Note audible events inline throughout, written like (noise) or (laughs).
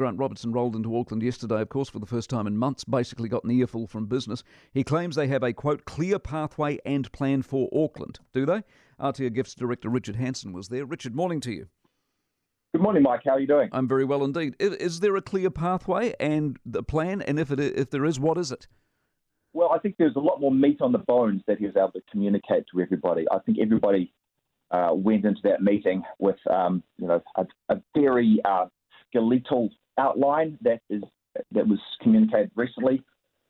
Grant Robertson rolled into Auckland yesterday, of course, for the first time in months, basically got an earful from business. He claims they have a, quote, clear pathway and plan for Auckland. Do they? Aotea Gifts Director Richard Hanson was there. Richard, morning to you. Good morning, Mike. How are you doing? I'm very well indeed. Is, is there a clear pathway and the plan? And if, it, if there is, what is it? Well, I think there's a lot more meat on the bones that he was able to communicate to everybody. I think everybody uh, went into that meeting with, um, you know, a, a very uh, skeletal outline that is that was communicated recently,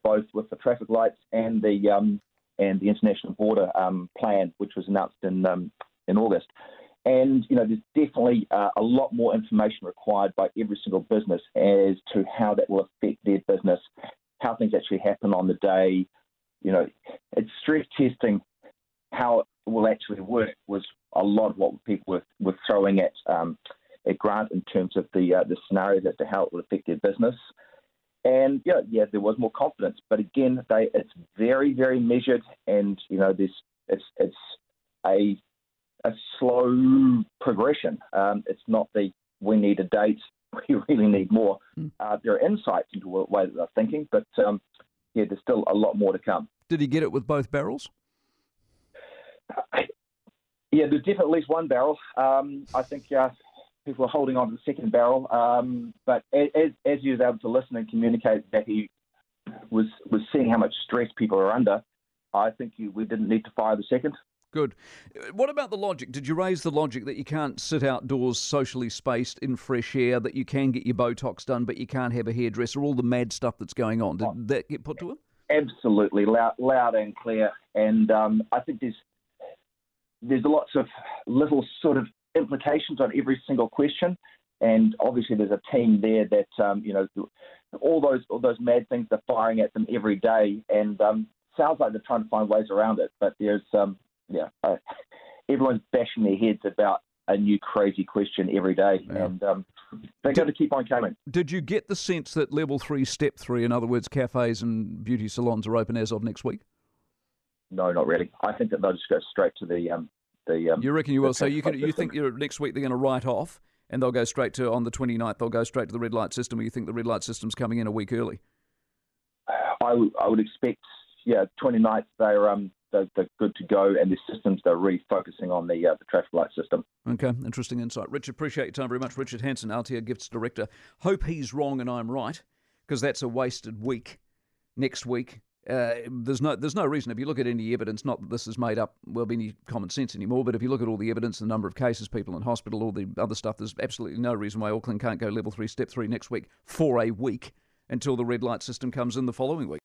both with the traffic lights and the um, and the international border um, plan, which was announced in um, in August. And you know, there's definitely uh, a lot more information required by every single business as to how that will affect their business, how things actually happen on the day. You know, it's stress testing how it will actually work was a lot of what people were, were throwing at Grant in terms of the uh, the scenarios as to how it would affect their business. And yeah, yeah, there was more confidence, but again, they it's very very measured, and you know, this it's it's a a slow progression. Um, it's not the we need a date, (laughs) we really need more. Mm. Uh, there are insights into the way that they're thinking, but um, yeah, there's still a lot more to come. Did he get it with both barrels? yeah, there's definitely at least one barrel. Um, I think uh, people are holding on to the second barrel, um, but as, as he was able to listen and communicate that he was was seeing how much stress people are under, I think we didn't need to fire the second. Good. What about the logic? Did you raise the logic that you can't sit outdoors socially spaced in fresh air, that you can get your Botox done, but you can't have a hairdresser, all the mad stuff that's going on? Did oh, that get put to him? Absolutely, loud, loud and clear. And um, I think there's there's lots of little sort of implications on every single question. And obviously, there's a team there that um, you know all those all those mad things they're firing at them every day, and um, sounds like they're trying to find ways around it. But there's um, yeah, uh, everyone's bashing their heads about a new crazy question every day, yeah. and um, they're going to keep on coming. Did you get the sense that level three, step three, in other words, cafes and beauty salons are open as of next week? No, not really. I think that they'll just go straight to the um, the. Um, you reckon you will? So you can you think you're, next week they're going to write off and they'll go straight to on the 29th. They'll go straight to the red light system. Or you think the red light system's coming in a week early? I, w- I would expect. Yeah, 29th they're um they're, they're, good to go, and the systems they're really focusing on the uh, the traffic light system. Okay, interesting insight, Richard. Appreciate your time very much, Richard Hanson, Aotea Gifts Director. Hope he's wrong and I'm right, because that's a wasted week. Next week, uh, there's no there's no reason if you look at any evidence, not that this is made up well any common sense anymore, but if you look at all the evidence, the number of cases, people in hospital, all the other stuff, there's absolutely no reason why Auckland can't go level three, step three next week for a week until the red light system comes in the following week.